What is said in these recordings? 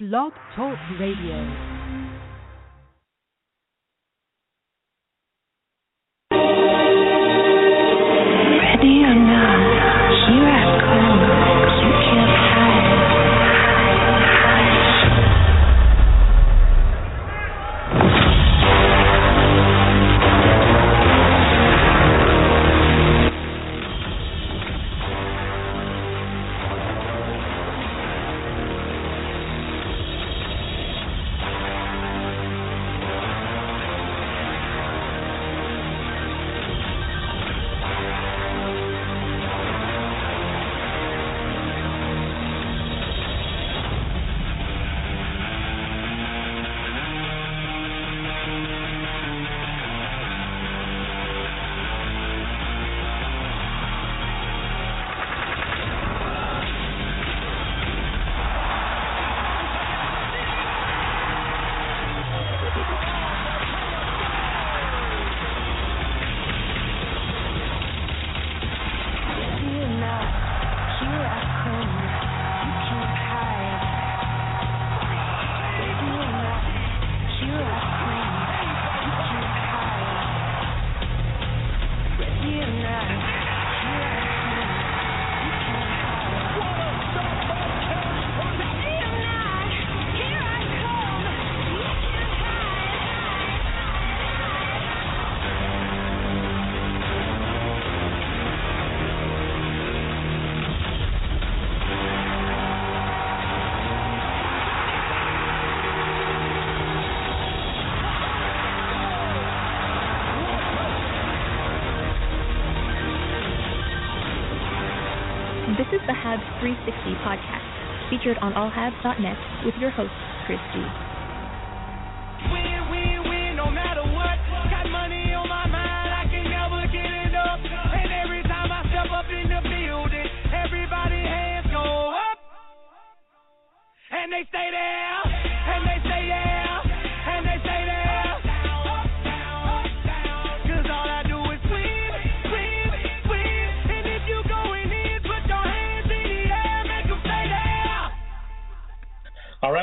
Blog Talk Radio. Featured on allhabs.net with your host, Chris G. Win, win, win, no matter what. Got money on my mind, I can never get enough. And every time I step up in the building, everybody hands go up. And they stay there,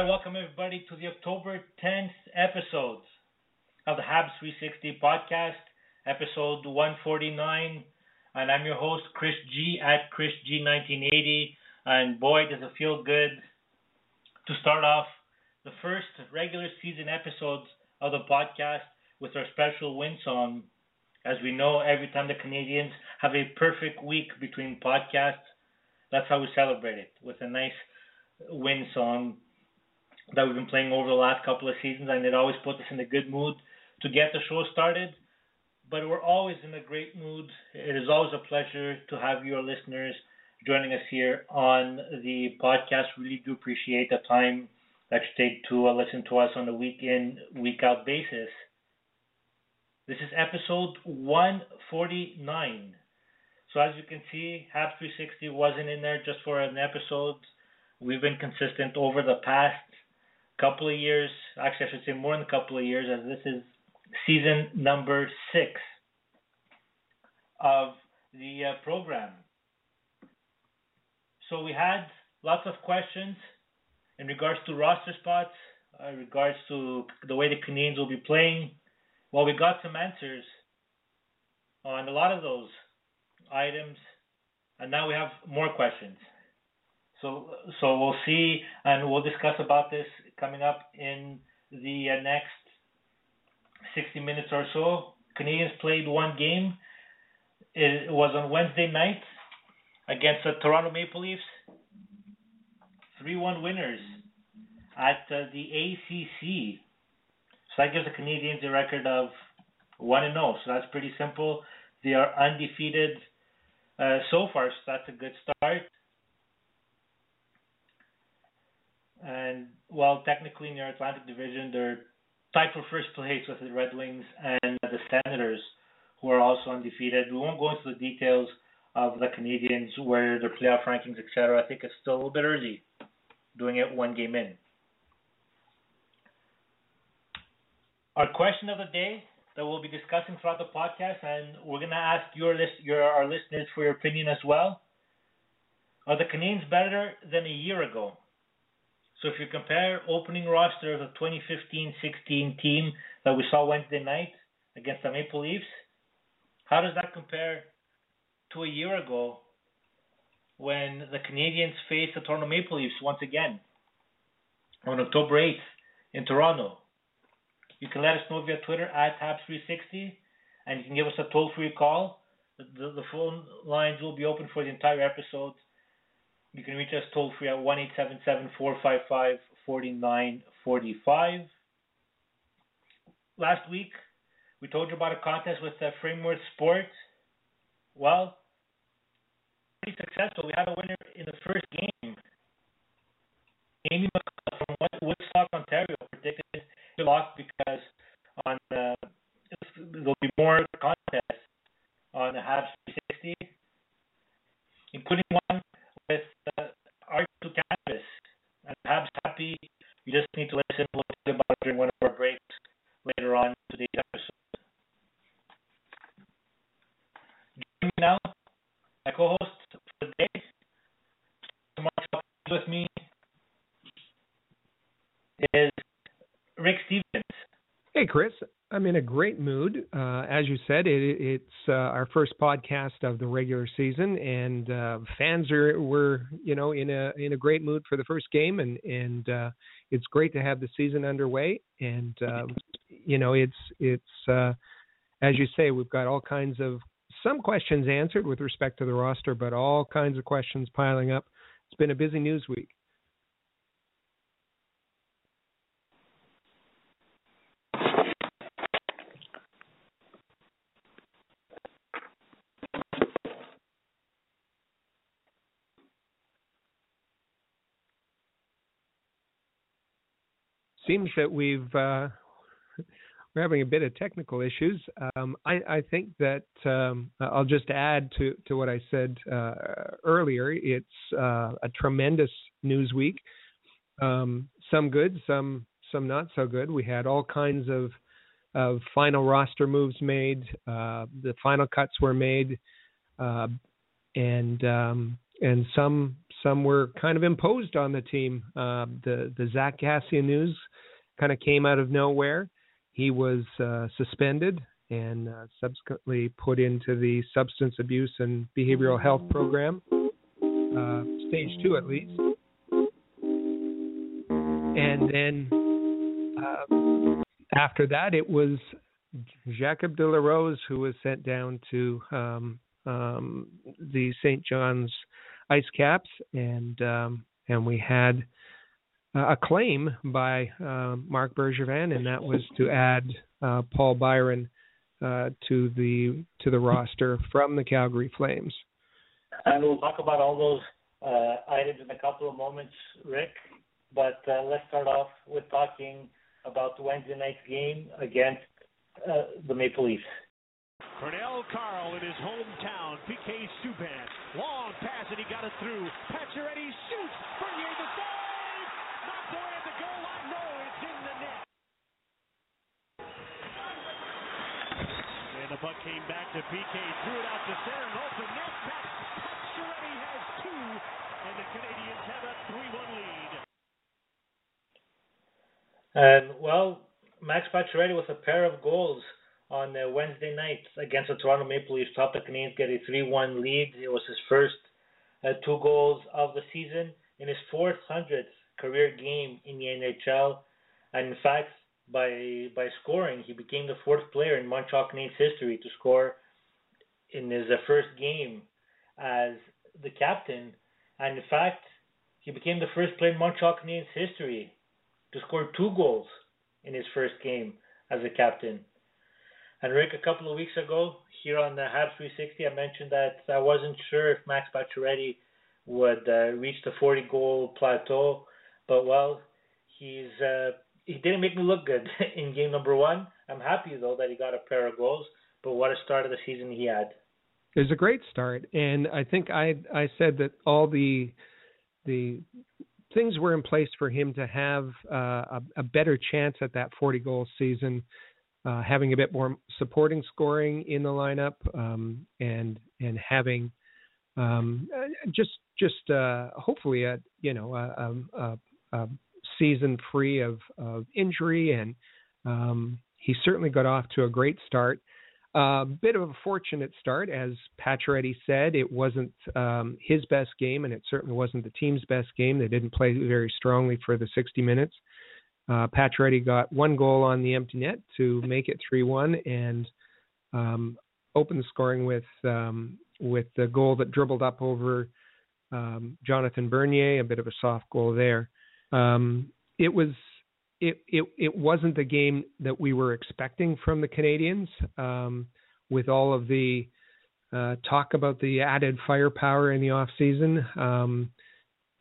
welcome everybody to the October 10th episode of the Habs 360 podcast, episode 149. And I'm your host, Chris G at Chris G1980. And boy, does it feel good to start off the first regular season episodes of the podcast with our special win song. As we know, every time the Canadiens have a perfect week between podcasts, that's how we celebrate it with a nice win song that we've been playing over the last couple of seasons, and it always puts us in a good mood to get the show started. But we're always in a great mood. It is always a pleasure to have your listeners joining us here on the podcast. Really do appreciate the time that you take to uh, listen to us on a week in, week out basis. This is episode 149. So as you can see, Habs 360 wasn't in there just for an episode. We've been consistent over the past couple of years. Actually, I should say more than a couple of years, as this is season number six of the uh, program. So we had lots of questions in regards to roster spots, uh, in regards to the way the Canadiens will be playing. Well, we got some answers on a lot of those items, and now we have more questions. So, so we'll see, and we'll discuss about this coming up in the uh, next 60 minutes or so. Canadiens played one game. It was on Wednesday night against the Toronto Maple Leafs. 3-1 winners at uh, the ACC. So that gives the Canadiens a record of 1 and 0. So that's pretty simple. They are undefeated uh, so far, so that's a good start. And well, technically in your Atlantic Division, they're tied for first place with the Red Wings and the Senators, who are also undefeated. We won't go into the details of the Canadiens, where their playoff rankings, etc. I think it's still a little bit early doing it one game in. Our question of the day that we'll be discussing throughout the podcast, and we're gonna ask your list, your our listeners for your opinion as well. Are the Canadiens better than a year ago? So if you compare opening roster of the 2015-16 team that we saw Wednesday night against the Maple Leafs, how does that compare to a year ago when the Canadiens faced the Toronto Maple Leafs once again on October 8th in Toronto? You can let us know via Twitter at Habs360, and you can give us a toll-free call. The, the phone lines will be open for the entire episode. You can reach us toll free at 1 455 4945. Last week, we told you about a contest with uh, Framework Sports. Well, pretty successful. We had a winner in the first game. Amy McCullough from Woodstock, Ontario, predicted the loss because on uh, there'll be more contests on the Habs 360, including one with uh, Art to Canvas. And Habs happy. You just need to listen. We'll talk about it during one of our breaks later on today's episode. Joining me now, my co-host for the day, with me is Rick Stevens. Hey, Chris. I'm in a great mood. Uh, as you said, it, it's uh, our first podcast of the regular season, and uh, fans are were you know in a in a great mood for the first game, and and uh, it's great to have the season underway. And uh, you know, it's it's uh, as you say, we've got all kinds of some questions answered with respect to the roster, but all kinds of questions piling up. It's been a busy news week. Seems that we've uh, we're having a bit of technical issues. Um, I, I, think that um, I'll just add to, to what I said uh, earlier. It's uh, a tremendous news week. Um, some good, some some not so good. We had all kinds of of final roster moves made. Uh, the final cuts were made, uh, and um, and some some were kind of imposed on the team. Uh, the the Zack Kassian news kind of came out of nowhere. He was uh, suspended and uh, subsequently put into the substance abuse and behavioral health program, uh, stage two at least. And then uh, after that, it was Jacob de la Rose who was sent down to um, um, the St. John's Ice Caps, and um, and we had a claim by uh, Marc Bergevin, and that was to add uh, Paul Byron uh, to the to the roster from the Calgary Flames. And we'll talk about all those uh, items in a couple of moments, Rick. But uh, let's start off with talking about Wednesday night's game against uh, the Maple Leafs. Cornell Carl in his hometown, PK Subban. Long pass and he got it through. Pacioretty shoots. Bernier the save. Knocked away at the goal line. No, it's in the net. And the puck came back to PK. Threw it out to center. And open net. Pacioretty has two. And the Canadiens have a 3-1 lead. And well, Max Pacioretty with a pair of goals on uh, Wednesday night against the Toronto Maple Leafs, helped the Canadiens get a 3-1 lead. It was his first uh, two goals of the season in his 400th career game in the NHL, and in fact, by by scoring, he became the fourth player in Montreal Canadiens history to score in his uh, first game as the captain, and in fact, he became the first player in Montreal Canadiens history to score two goals in his first game as a captain. And Rick, a couple of weeks ago here on the Habs 360, I mentioned that I wasn't sure if Max Pacioretty would uh, reach the 40 goal plateau, but well, he's uh, he didn't make me look good in game number one. I'm happy though that he got a pair of goals, but what a start of the season he had. It was a great start, and I think I I said that all the the things were in place for him to have uh, a, a better chance at that 40 goal season uh, having a bit more supporting scoring in the lineup, um, and and having um, just just uh, hopefully a you know a, a, a, season free of, of injury, and um, he certainly got off to a great start. A uh, bit of a fortunate start, as Pacioretty said. It wasn't um, his best game, and it certainly wasn't the team's best game. They didn't play very strongly for the 60 minutes. Uh, Pacioretty got one goal on the empty net to make it 3-1, and um, opened the scoring with um, with the goal that dribbled up over um, Jonathan Bernier, a bit of a soft goal there. Um, it was it, it it wasn't the game that we were expecting from the Canadiens, Um, with all of the uh, talk about the added firepower in the off season, um,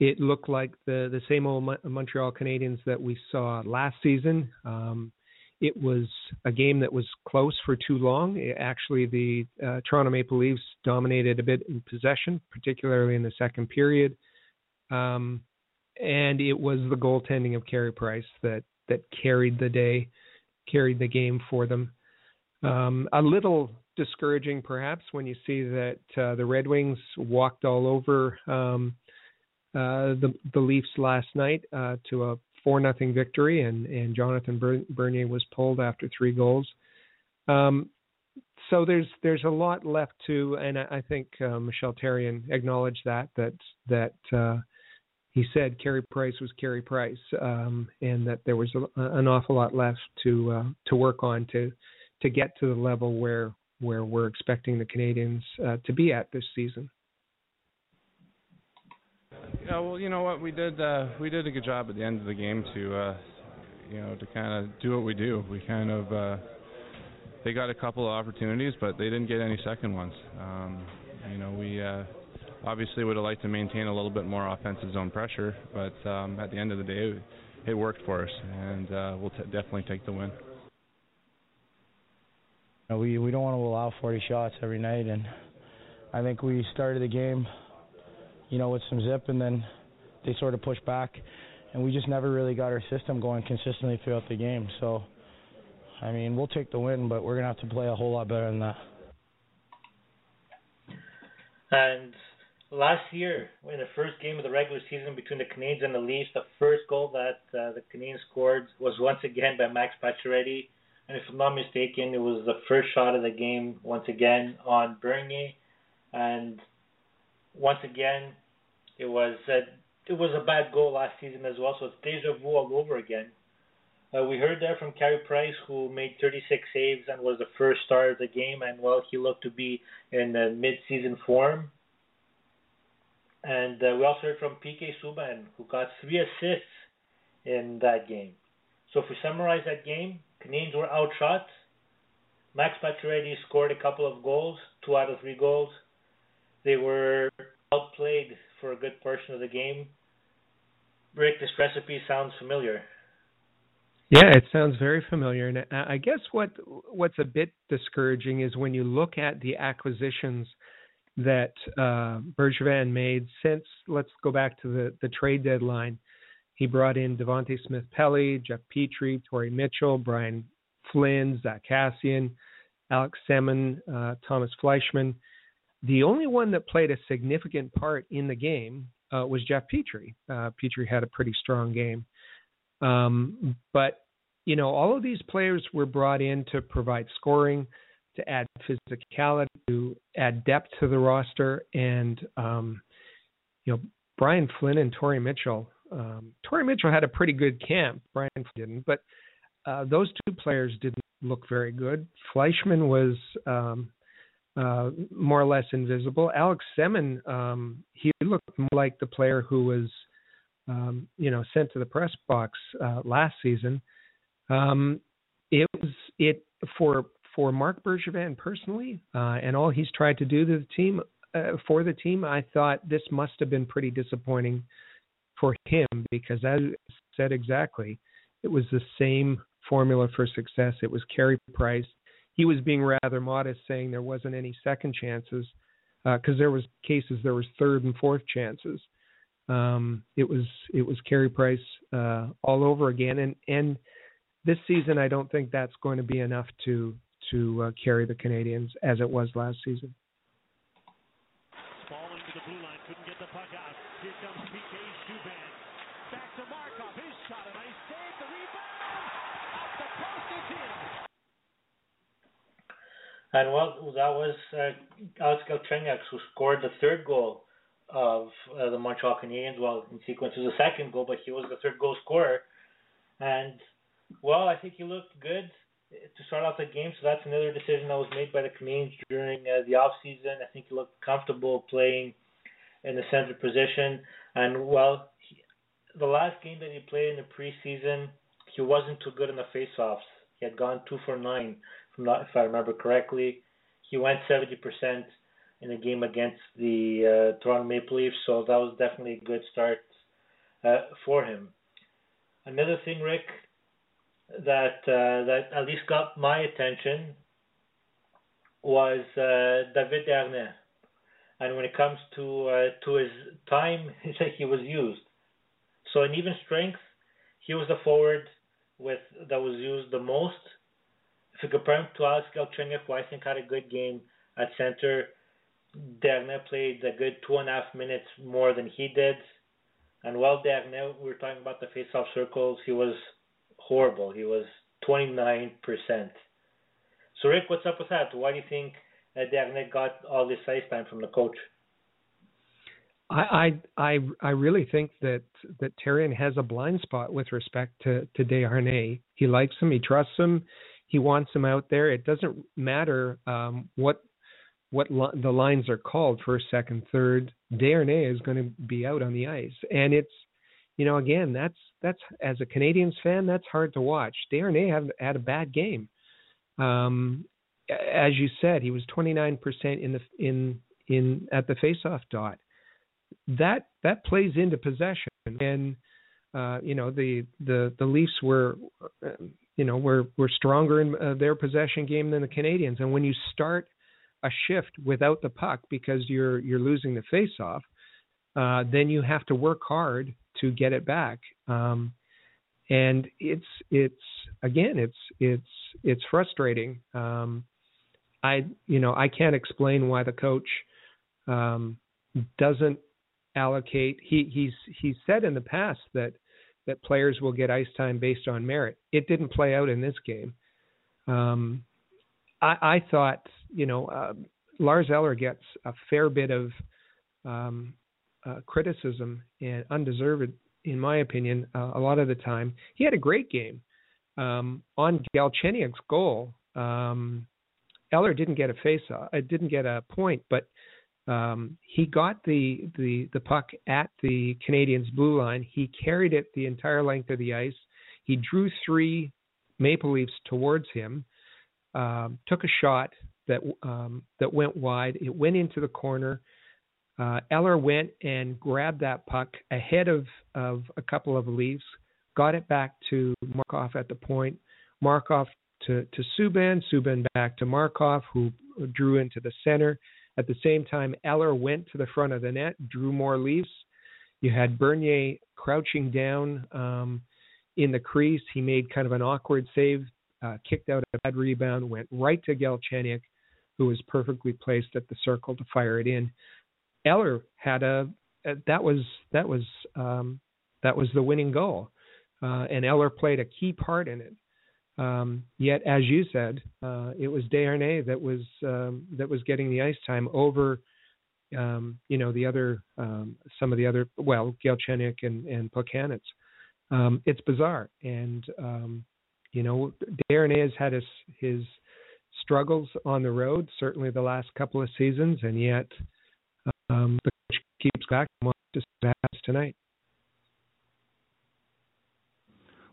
it looked like the the same old Montreal Canadiens that we saw last season. Um, it was a game that was close for too long. It, actually, the uh, Toronto Maple Leafs dominated a bit in possession, particularly in the second period. Um, and it was the goaltending of Carey Price that that carried the day, carried the game for them. Um, a little discouraging, perhaps, when you see that uh, the Red Wings walked all over um, the the Leafs last night uh, to a four nothing victory, and and Jonathan Bernier was pulled after three goals. Um, so there's there's a lot left to, and I, I think uh, Michel Therrien acknowledged that that that uh, he said Carey Price was Carey Price, um, and that there was a, an awful lot left to uh, to work on to to get to the level where where we're expecting the Canadiens uh, to be at this season. Yeah, well, you know what we did uh, we did a good job at the end of the game to uh, you know to kind of do what we do. We kind of uh, they got a couple of opportunities, but they didn't get any second ones. Um, you know we. Uh, obviously would have liked to maintain a little bit more offensive zone pressure, but um, at the end of the day, it worked for us, and uh, we'll t- definitely take the win. We we don't want to allow 40 shots every night, and I think we started the game, you know, with some zip, and then they sort of pushed back, and we just never really got our system going consistently throughout the game. So, I mean, we'll take the win, but we're gonna have to play a whole lot better than that. And last year, in the first game of the regular season between the Canadiens and the Leafs, the first goal that uh, the Canadiens scored was once again by Max Pacioretty. And if I'm not mistaken, it was the first shot of the game once again on Bernier. And once again, it was a, it was a bad goal last season as well. So it's deja vu all over again. Uh, we heard there from Carey Price, who made 36 saves and was the first star of the game, and well, he looked to be in the mid-season form. And uh, we also heard from PK Subban, who got three assists in that game. So if we summarize that game, Canadiens were outshot. Max Pacioretty scored a couple of goals, two out of three goals. They were outplayed for a good portion of the game. Rick, this recipe sounds familiar. Yeah, it sounds very familiar, and I guess what what's a bit discouraging is when you look at the acquisitions that uh, Bergevin made since let's go back to the the trade deadline. He brought in Devante Smith Pelly, Jeff Petry, Torrey Mitchell, Brian Flynn, Zack Kassian, Alex Semin, uh, Tomas Fleischmann. The only one that played a significant part in the game uh, was Jeff Petry. Uh, Petry had a pretty strong game. Um, but, you know, all of these players were brought in to provide scoring, to add physicality, to add depth to the roster, and um, you know Brian Flynn and Torrey Mitchell. Um, Torrey Mitchell had a pretty good camp. Brian didn't, but uh, those two players didn't look very good. Fleischmann was um, uh, more or less invisible. Alex Semin, um, he looked more like the player who was, um, you know, sent to the press box uh, last season. Um, it was it for for Marc Bergevin personally, uh, and all he's tried to do to the team uh, for the team, I thought this must have been pretty disappointing for him because, as said exactly, it was the same formula for success. It was Carey Price. He was being rather modest, saying there wasn't any second chances because uh, there was cases there was third and fourth chances. Um, it was it was Carey Price uh, all over again, and and this season I don't think that's going to be enough to to uh, carry the Canadiens as it was last season. Falling to the blue line, couldn't get the puck out. Here comes PK Subban. Back to Markov. His shot And well, that was uh, Alex Galchenyuk who scored the third goal of uh, the Montreal Canadiens. Well, in sequence, was the second goal, but he was the third goal scorer. And well, I think he looked good to start off the game. So that's another decision that was made by the Canadiens during uh, the off season. I think he looked comfortable playing in the center position. And well, he, the last game that he played in the preseason, he wasn't too good in the faceoffs. He had gone two for nine, not, if I remember correctly. He went 70% in a game against the uh, Toronto Maple Leafs, so that was definitely a good start uh, for him. Another thing, Rick, that uh, that at least got my attention was uh, David Desharnais, and when it comes to uh, to his time that he was used, so in even strength, he was the forward with that was used the most. Compare him to Alex Galchenyuk, who I think had a good game at center, Desharnais played a good two and a half minutes more than he did. And while Desharnais, we were talking about the face-off circles, he was horrible. He was 29%. So, Rick, what's up with that? Why do you think uh, got all this ice time from the coach? I I I really think that that Therrien has a blind spot with respect to to Desharnais. He likes him. He trusts him. He wants him out there. It doesn't matter um, what what li- the lines are called first, second, third. Desharnais is going to be out on the ice, and it's you know again that's that's as a Canadiens fan that's hard to watch. Desharnais had had a bad game. Um, as you said, he was 29% in the in in at the faceoff dot that that plays into possession and uh, you know the the the Leafs were uh, you know we're we're stronger in uh, their possession game than the Canadiens. and when you start a shift without the puck because you're you're losing the faceoff uh, then you have to work hard to get it back um, and it's it's again it's it's it's frustrating um, I you know I can't explain why the coach um, doesn't allocate. He he's he said in the past that that players will get ice time based on merit. It didn't play out in this game. Um, I, I thought you know uh, Lars Eller gets a fair bit of um, uh, criticism and undeserved, in my opinion, uh, a lot of the time. He had a great game um, on Galchenyuk's goal. Um, Eller didn't get a face off, uh, didn't get a point, but um, he got the, the the puck at the Canadiens' blue line. He carried it the entire length of the ice. He drew three Maple Leafs towards him. Um, took a shot that um, that went wide. It went into the corner. Uh, Eller went and grabbed that puck ahead of of a couple of Leafs. Got it back to Markov at the point. Markov to to Subban. Subban back to Markov, who drew into the center. At the same time, Eller went to the front of the net, drew more Leafs. You had Bernier crouching down um, in the crease. He made kind of an awkward save, uh, kicked out a bad rebound, went right to Galchenyuk, who was perfectly placed at the circle to fire it in. Eller had a, a that was that was um, that was the winning goal, uh, and Eller played a key part in it. Um, yet, as you said, uh, it was Desharnais that was um, that was getting the ice time over, um, you know, the other um, some of the other well, Galchenyuk and and Plekanec. Um, it's bizarre, and um, you know, Desharnais has had his his struggles on the road, certainly the last couple of seasons, and yet the coach keeps back and wants to tonight.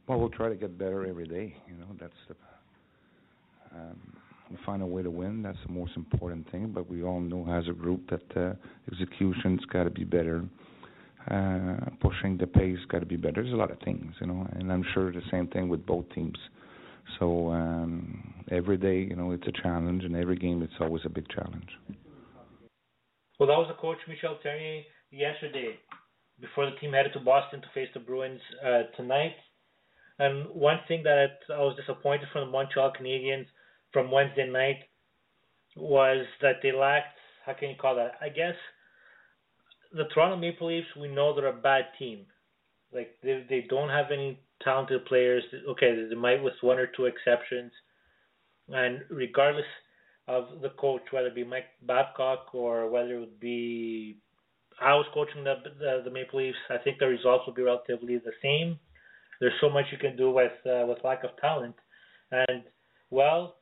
Well, we'll try to get better every day. You know, that's the. Um, find a way to win. That's the most important thing. But we all know as a group that uh, execution's got to be better. Uh, pushing the pace got to be better. There's a lot of things, you know, and I'm sure the same thing with both teams. So um, every day, you know, it's a challenge, and every game, it's always a big challenge. Well, that was the coach Michel Therrien yesterday, before the team headed to Boston to face the Bruins uh, tonight. And one thing that I was disappointed from the Montreal Canadiens from Wednesday night was that they lacked how can you call that? I guess the Toronto Maple Leafs we know they're a bad team. Like they they don't have any talented players. Okay, they might with one or two exceptions. And regardless, of the coach, whether it be Mike Babcock or whether it would be I was coaching the, the the Maple Leafs. I think the results will be relatively the same. There's so much you can do with uh, with lack of talent, and well,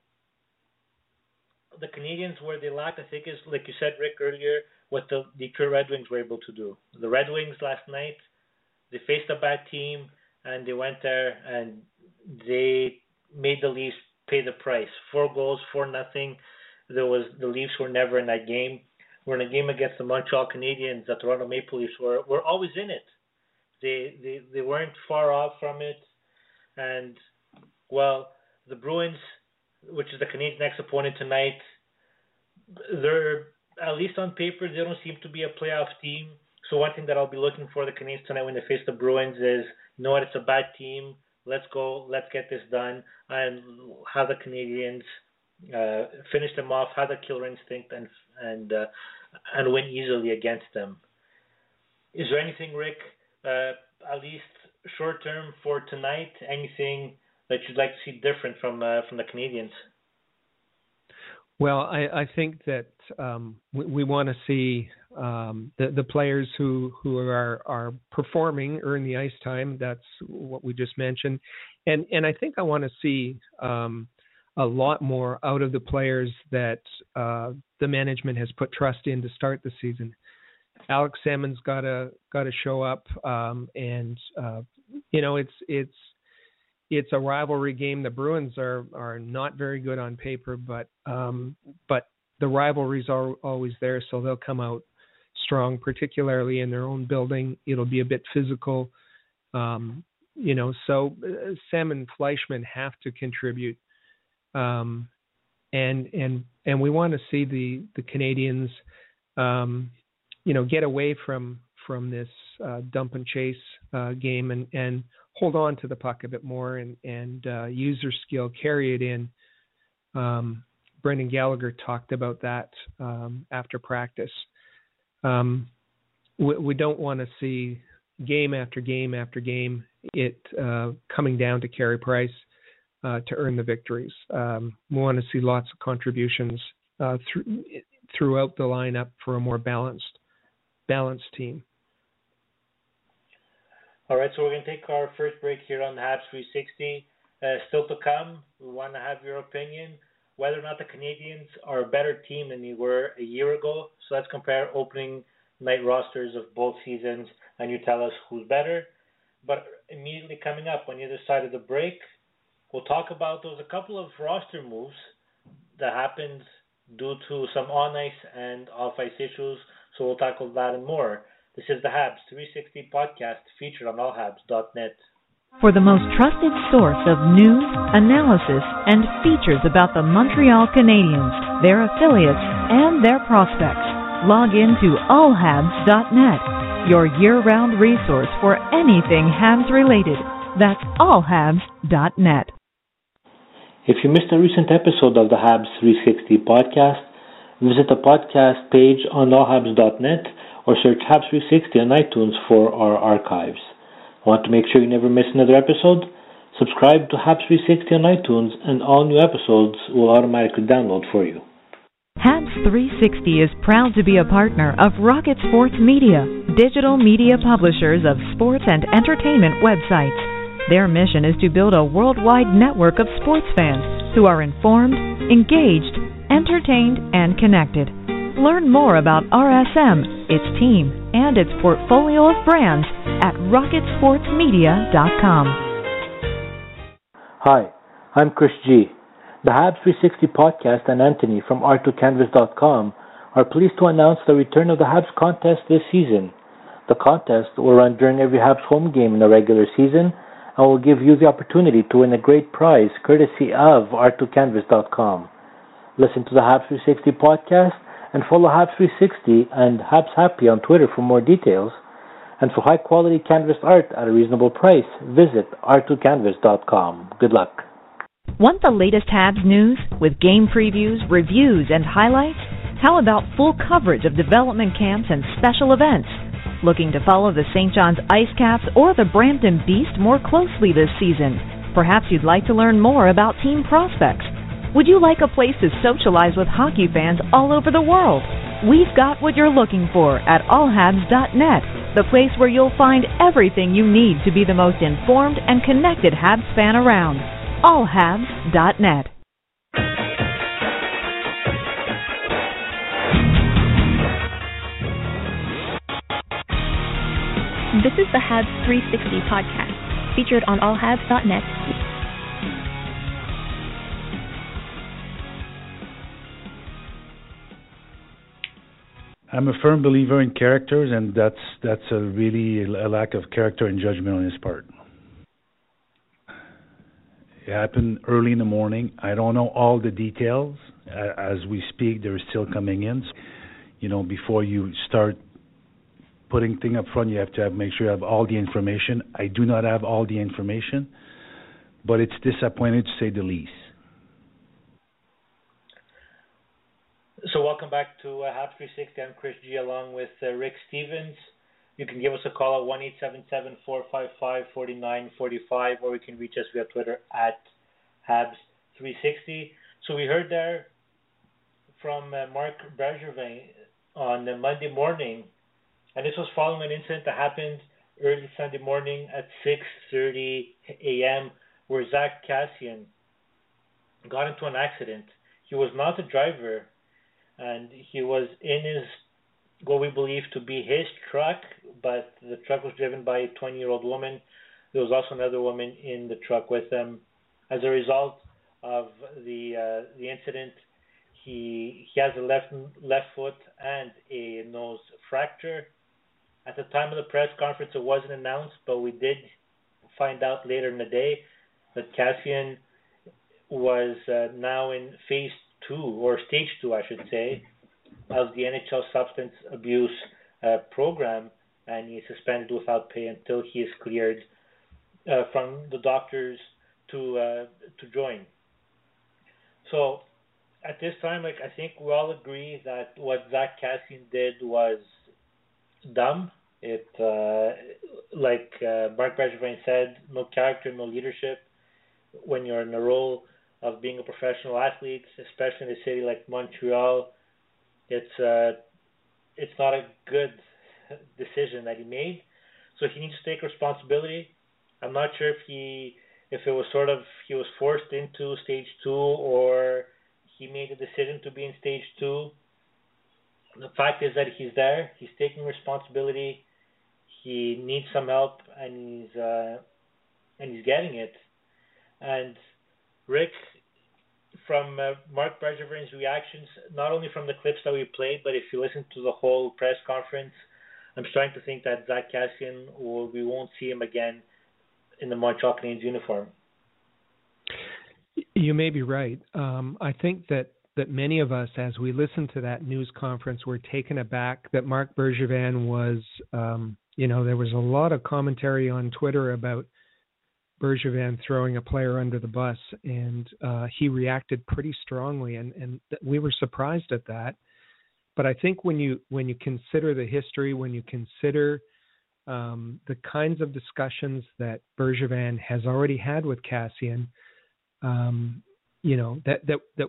the Canadiens where they lack, I think, is like you said, Rick earlier, what the Detroit Red Wings were able to do. The Red Wings last night, they faced a bad team and they went there and they made the Leafs pay the price. Four goals, four nothing. There was the Leafs were never in that game. We're in a game against the Montreal Canadiens. The Toronto Maple Leafs were were always in it. They they they weren't far off from it, and well, the Bruins, which is the Canadiens' next opponent tonight, they're at least on paper they don't seem to be a playoff team. So one thing that I'll be looking for the Canadiens tonight when they face the Bruins is, you know what, it's a bad team. Let's go. Let's get this done and have the Canadiens uh, finish them off, have the killer instinct, and and uh, and win easily against them. Is there anything, Rick, at least short term for tonight? Anything that you'd like to see different from uh, from the Canadiens? Well, I, I think that um, we, we want to see um, the the players who who are are performing earn the ice time. That's what we just mentioned, and and I think I want to see um, a lot more out of the players that uh, the management has put trust in to start the season. Alex Semin's got to got to show up, um, and uh, you know it's it's it's a rivalry game. The Bruins are are not very good on paper, but um, but the rivalries are always there, so they'll come out strong, particularly in their own building. It'll be a bit physical, um, you know. So uh, Semin Fleischmann have to contribute, um, and and and we want to see the the Canadiens, um, you know, get away from from this uh, dump and chase uh, game and and hold on to the puck a bit more and and uh, use their skill, carry it in. Um, Brendan Gallagher talked about that um, after practice. Um, we, we, don't want to see game after game after game it uh, coming down to Carey Price uh, to earn the victories. Um, we want to see lots of contributions uh, th- throughout the lineup for a more balanced balanced team. All right, so we're going to take our first break here on the Habs 360. Uh, still to come, we want to have your opinion whether or not the Canadiens are a better team than they were a year ago. So let's compare opening night rosters of both seasons, and you tell us who's better. But immediately coming up on the other side of the break, we'll talk about those a couple of roster moves that happened due to some on ice and off ice issues. So we'll tackle that and more. This is the Habs 360 podcast featured on allhabs.net. For the most trusted source of news, analysis, and features about the Montreal Canadiens, their affiliates, and their prospects, log into allhabs.net, your year-round resource for anything Habs related. That's allhabs.net. If you missed a recent episode of the Habs 360 podcast, visit the podcast page on allhabs.net or search Habs 360 on iTunes for our archives. Want to make sure you never miss another episode? Subscribe to Habs 360 on iTunes and all new episodes will automatically download for you. Habs 360 is proud to be a partner of Rocket Sports Media, digital media publishers of sports and entertainment websites. Their mission is to build a worldwide network of sports fans who are informed, engaged, entertained, and connected. Learn more about RSM, its team, and its portfolio of brands at rocketsportsmedia.com. Hi, I'm Chris G. The Habs 360 podcast and Anthony from R2Canvas.com are pleased to announce the return of the Habs contest this season. The contest will run during every Habs home game in the regular season and will give you the opportunity to win a great prize courtesy of R2Canvas.com. Listen to the Habs 360 podcast and follow Habs 360 and Habs Happy on Twitter for more details. And for high quality canvas art at a reasonable price, visit r2canvas.com. Good luck. Want the latest Habs news with game previews, reviews, and highlights? How about full coverage of development camps and special events? Looking to follow the St. John's Ice Caps or the Brampton Beast more closely this season? Perhaps you'd like to learn more about team prospects Would you like a place to socialize with hockey fans all over the world? We've got what you're looking for at allhabs.net, the place where you'll find everything you need to be the most informed and connected Habs fan around. allhabs.net. This is the Habs 360 podcast, featured on allhabs.net. I'm a firm believer in characters, and that's that's a really a lack of character and judgment on his part. It happened early in the morning. I don't know all the details. As we speak, they're still coming in. You know, before you start putting thing up front, you have to have, make sure you have all the information. I do not have all the information, but it's disappointing to say the least. So welcome back to uh, Habs 360. I'm Chris G along with uh, Rick Stevens. You can give us a call at one eight seven seven four five five forty nine forty five, or you can reach us via Twitter at Habs 360. So we heard there from uh, Marc Bergevin on uh, Monday morning, and this was following an incident that happened early Sunday morning at 6:30 a.m., where Zack Kassian got into an accident. He was not the driver and he was in his what we believe to be his truck, but the truck was driven by a 20 year old woman. There was also another woman in the truck with him. As a result of the uh, the incident, he he has a left left foot and a nose fracture. At the time of the press conference, it wasn't announced, but we did find out later in the day that Kassian was uh, now in phase two or stage two, I should say, of the NHL substance abuse uh, program, and he's suspended without pay until he is cleared uh, from the doctors to uh, to join. So at this time, like I think we all agree that what Zack Kassian did was dumb. It uh, like uh, Marc Bergevin said, no character, no leadership. When you're in a role of being a professional athlete, especially in a city like Montreal, it's uh, it's not a good decision that he made. So he needs to take responsibility. I'm not sure if he if it was sort of he was forced into stage two or he made a decision to be in stage two. The fact is that he's there. He's taking responsibility. He needs some help, and he's uh, and he's getting it. And Rick, from uh, Marc Bergevin's reactions, not only from the clips that we played, but if you listen to the whole press conference, I'm starting to think that Zack Kassian, will, we won't see him again in the Montreal Canadiens uniform. You may be right. Um, I think that that many of us, as we listened to that news conference, were taken aback that Marc Bergevin was, um, you know, there was a lot of commentary on Twitter about Bergevin throwing a player under the bus, and uh, he reacted pretty strongly, and and we were surprised at that. But I think when you when you consider the history, when you consider um, the kinds of discussions that Bergevin has already had with Kassian, um, you know that that that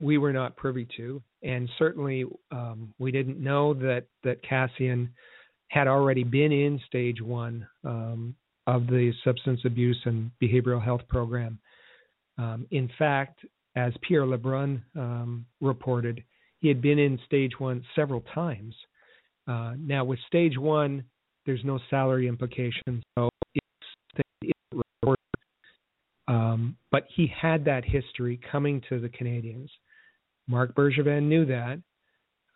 we were not privy to, and certainly um, we didn't know that that Kassian had already been in stage one um, of the substance abuse and behavioral health program. Um, in fact, as Pierre LeBrun um, reported, he had been in stage one several times. Uh, now, with stage one, there's no salary implication, so it's, reported. Um, but he had that history coming to the Canadiens. Marc Bergevin knew that.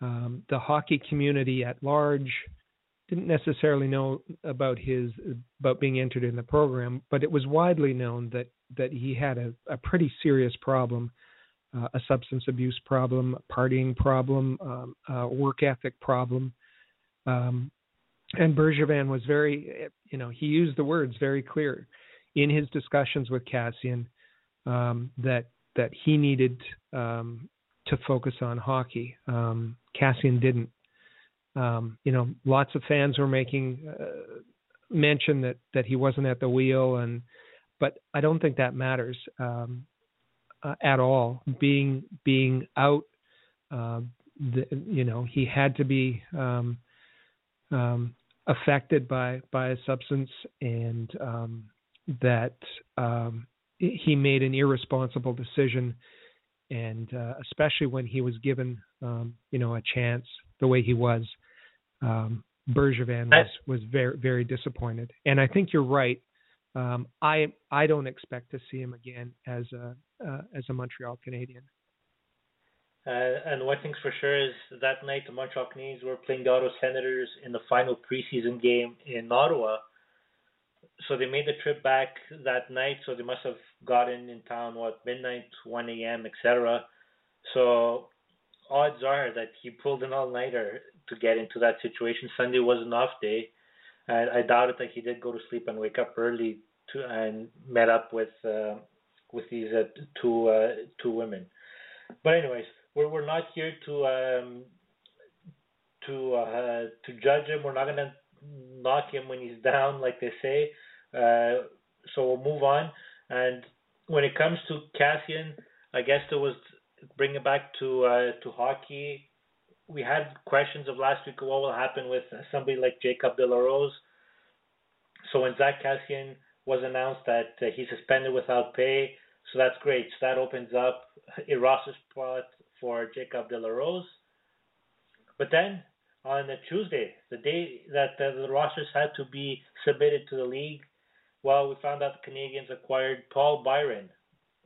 Um, the hockey community at large didn't necessarily know about his about being entered in the program, but it was widely known that that he had a, a pretty serious problem, uh, a substance abuse problem, a partying problem, um, a work ethic problem, um, and Bergevin was very, you know, he used the words very clear in his discussions with Kassian um, that that he needed um, to focus on hockey. Um, Kassian didn't um, you know, lots of fans were making uh, mention that that he wasn't at the wheel, and but I don't think that matters. Um, uh, at all. Being being out, uh, the, you know, he had to be um, um, affected by by a substance, and um, that um, he made an irresponsible decision, and uh, especially when he was given, you know, a chance the way he was. Um, Bergevin was was very very disappointed, and I think you're right. Um, I I don't expect to see him again as a uh, as a Montreal Canadian. Uh, and one thing's for sure is that night the Montreal Canadiens were playing the Ottawa Senators in the final preseason game in Ottawa. So they made the trip back that night. So they must have gotten in town what midnight, 1 a.m., etc. So odds are that he pulled an all-nighter to get into that situation. Sunday was an off day, and I doubt it that he did go to sleep and wake up early to and met up with uh, with these uh, two uh, two women. But anyways, we're we're not here to um, to uh, to judge him. We're not gonna knock him when he's down, like they say. Uh, so we'll move on. And when it comes to Kassian, I guess there was bring it back to uh, to hockey. We had questions of last week what will happen with somebody like Jacob De La Rose. So when Zack Kassian was announced that uh, he's suspended without pay, so that's great. So that opens up a roster spot for Jacob De La Rose. But then on the Tuesday, the day that uh, the rosters had to be submitted to the league, well, we found out the Canadians acquired Paul Byron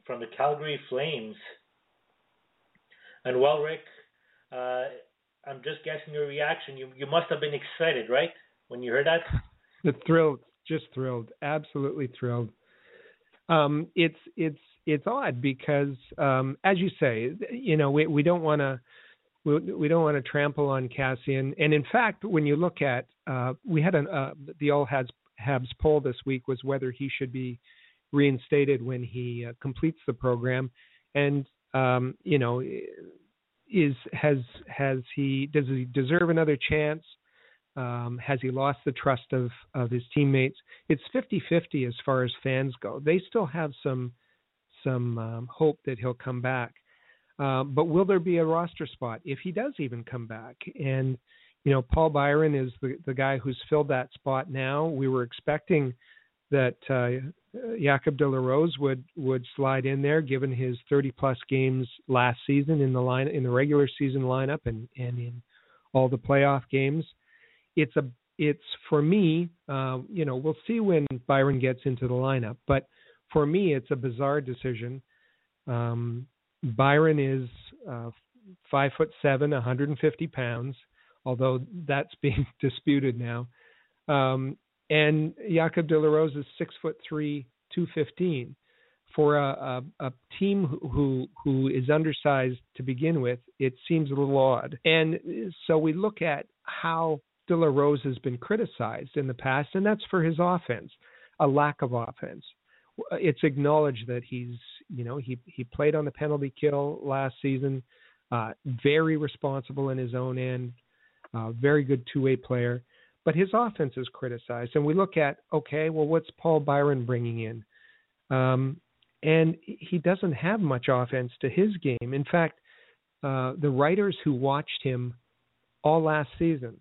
from the Calgary Flames. And well, Rick, uh, I'm just guessing your reaction. You you must have been excited, right, when you heard that? The thrilled, just thrilled, absolutely thrilled. Um, it's it's it's odd because, um, as you say, you know, we we don't want to we, we don't want to trample on Kassian, And in fact, when you look at, uh, we had an uh, the All Habs, Habs poll this week was whether he should be reinstated when he uh, completes the program, and um, you know, is has has he does he deserve another chance? Um, has he lost the trust of of his teammates? It's 50-50 as far as fans go. They still have some some um, hope that he'll come back. Uh, but will there be a roster spot if he does even come back? And you know, Paul Byron is the the guy who's filled that spot now. We were expecting that uh, Jacob De La Rose would would slide in there, given his 30 plus games last season in the line in the regular season lineup and and in all the playoff games. It's a it's for me, uh, you know, we'll see when Byron gets into the lineup, but for me, it's a bizarre decision. Um, Byron is uh, five foot seven, 150 pounds, although that's being disputed now. Um, and Jacob De La Rose is six foot three, 215. For a, a, a team who who is undersized to begin with, it seems a little odd. And so we look at how De La Rose has been criticized in the past, and that's for his offense, a lack of offense it's acknowledged that he's you know he he played on the penalty kill last season, uh, very responsible in his own end, uh, very good two way player, but his offense is criticized. And we look at okay, well, what's Paul Byron bringing in? Um, and he doesn't have much offense to his game. In fact, uh, the writers who watched him all last season,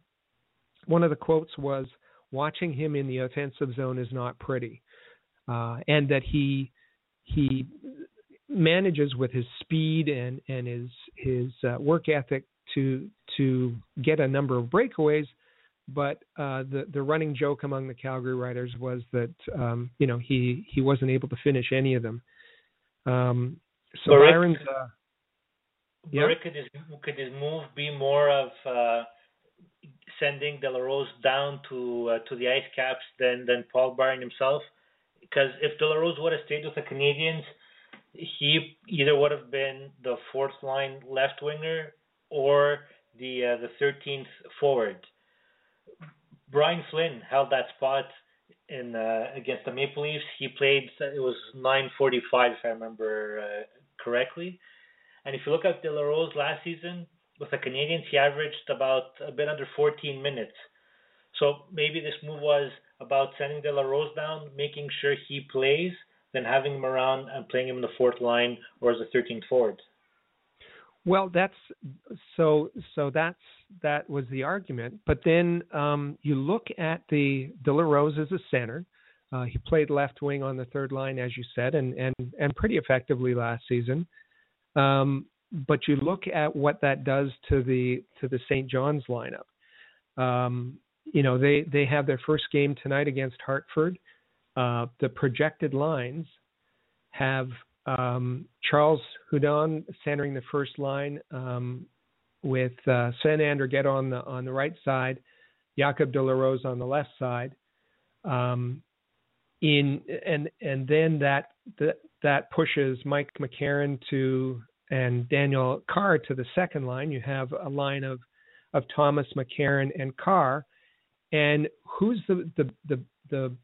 one of the quotes was, "Watching him in the offensive zone is not pretty." uh, and that he he manages with his speed and and his his uh, work ethic to to get a number of breakaways. But uh, the the running joke among the Calgary writers was that um, you know he he wasn't able to finish any of them. Um, so Rick, Byron's. Uh, yeah. Could his could his move be more of uh, sending De La Rose down to uh, to the ice caps than than Paul Byron himself? because if De La Rose would have stayed with the Canadiens, he either would have been the fourth line left winger or the uh, the 13th forward. Brian Flynn held that spot in uh, against the Maple Leafs. He played it was 9:45 if I remember uh, correctly. And if you look at De La Rose last season with the Canadiens, he averaged about a bit under 14 minutes. So maybe this move was about sending De La Rose down, making sure he plays, then having him around and playing him in the fourth line or as a 13th forward? Well, that's so. So that's that was the argument. But then um, you look at the De La Rose as a center. Uh, he played left wing on the third line, as you said, and and and pretty effectively last season. Um, but you look at what that does to the to the St. John's lineup. Um, you know, they they have their first game tonight against Hartford. Uh, the projected lines have um, Charles Hudon centering the first line um, with uh, Sven Andrighetto on the on the right side, Jacob De La Rose on the left side. Um, in and and then that that that pushes Mike McCarron to and Daniel Carr to the second line. You have a line of of Thomas McCarron and Carr, and who's the the the, the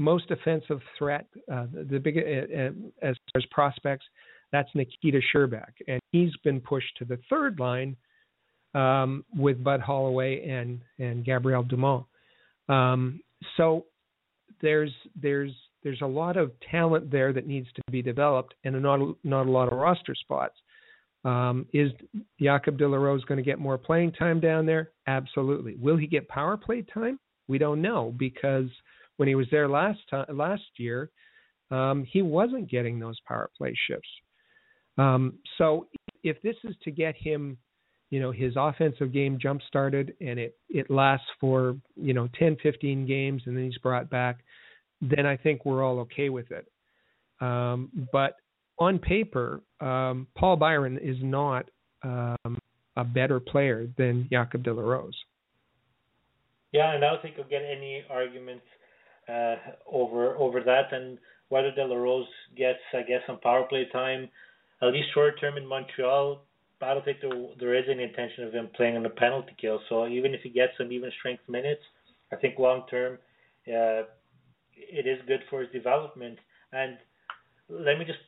most offensive threat, uh, the big uh, uh, as far as prospects, that's Nikita Scherbak, and he's been pushed to the third line um, with Bud Holloway and and Gabriel Dumont. Um, so there's there's there's a lot of talent there that needs to be developed, and not not a lot of roster spots. Um, is Jacob De La Rose going to get more playing time down there? Absolutely. Will he get power play time? We don't know because when he was there last time last year, um, he wasn't getting those power play shifts. Um, so if this is to get him, you know, his offensive game jump started and it it lasts for you know 10, 15 games and then he's brought back, then I think we're all okay with it. Um, but on paper, um, Paul Byron is not um, a better player than Jacob De La Rose. Yeah, and I don't think you'll get any arguments uh, over over that, and whether De La Rose gets, I guess, some power play time, at least short term in Montreal. I don't think there there is any intention of him playing on the penalty kill. So even if he gets some even strength minutes, I think long term, uh, it is good for his development. And let me just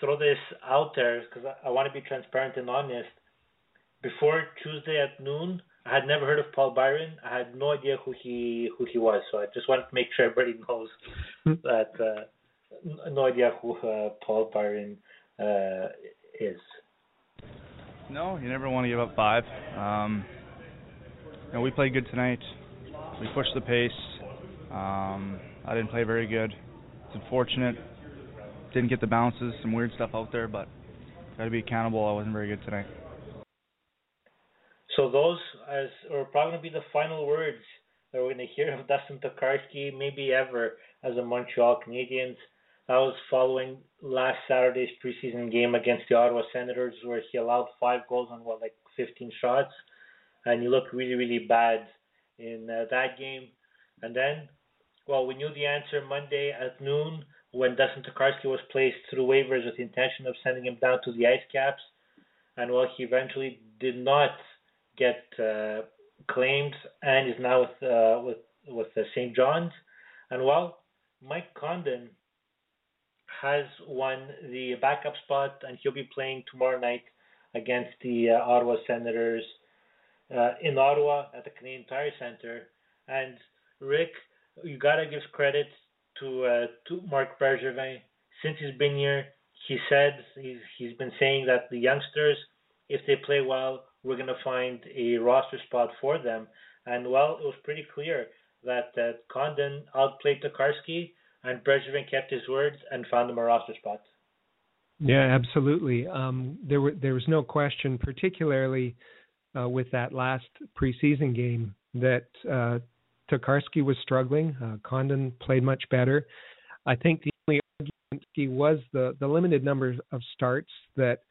throw this out there because I, I want to be transparent and honest. Before Tuesday at noon, I had never heard of Paul Byron. I had no idea who he who he was. So I just wanted to make sure everybody knows that uh, no idea who uh, Paul Byron uh, is. No, you never want to give up five. Um, you know, we played good tonight. We pushed the pace. Um, I didn't play very good. It's unfortunate. Didn't get the bounces, some weird stuff out there, but got to be accountable. I wasn't very good tonight. So those as are probably going to be the final words that we're going to hear of Dustin Tokarski, maybe ever, as a Montreal Canadiens. That was following last Saturday's preseason game against the Ottawa Senators, where he allowed five goals on what like 15 shots, and he looked really really bad in uh, that game. And then, well, we knew the answer Monday at noon when Dustin Tokarski was placed through waivers with the intention of sending him down to the Ice Caps, and well, he eventually did not get uh, claimed and is now with uh, with with uh, St. John's. And well, Mike Condon has won the backup spot, and he'll be playing tomorrow night against the uh, Ottawa Senators uh, in Ottawa at the Canadian Tire Center. And Rick, you gotta give credit to uh, to Marc Bergevin. Since he's been here, he said he's he's been saying that the youngsters, if they play well, we're gonna find a roster spot for them. And well, it was pretty clear that Condon outplayed Tokarski, and Bergevin kept his words and found him a roster spot. Yeah, absolutely. Um, there were there was no question, particularly uh, with that last preseason game, that uh, Tokarski was struggling. Uh, Condon played much better. I think the only argument was the the limited number of starts that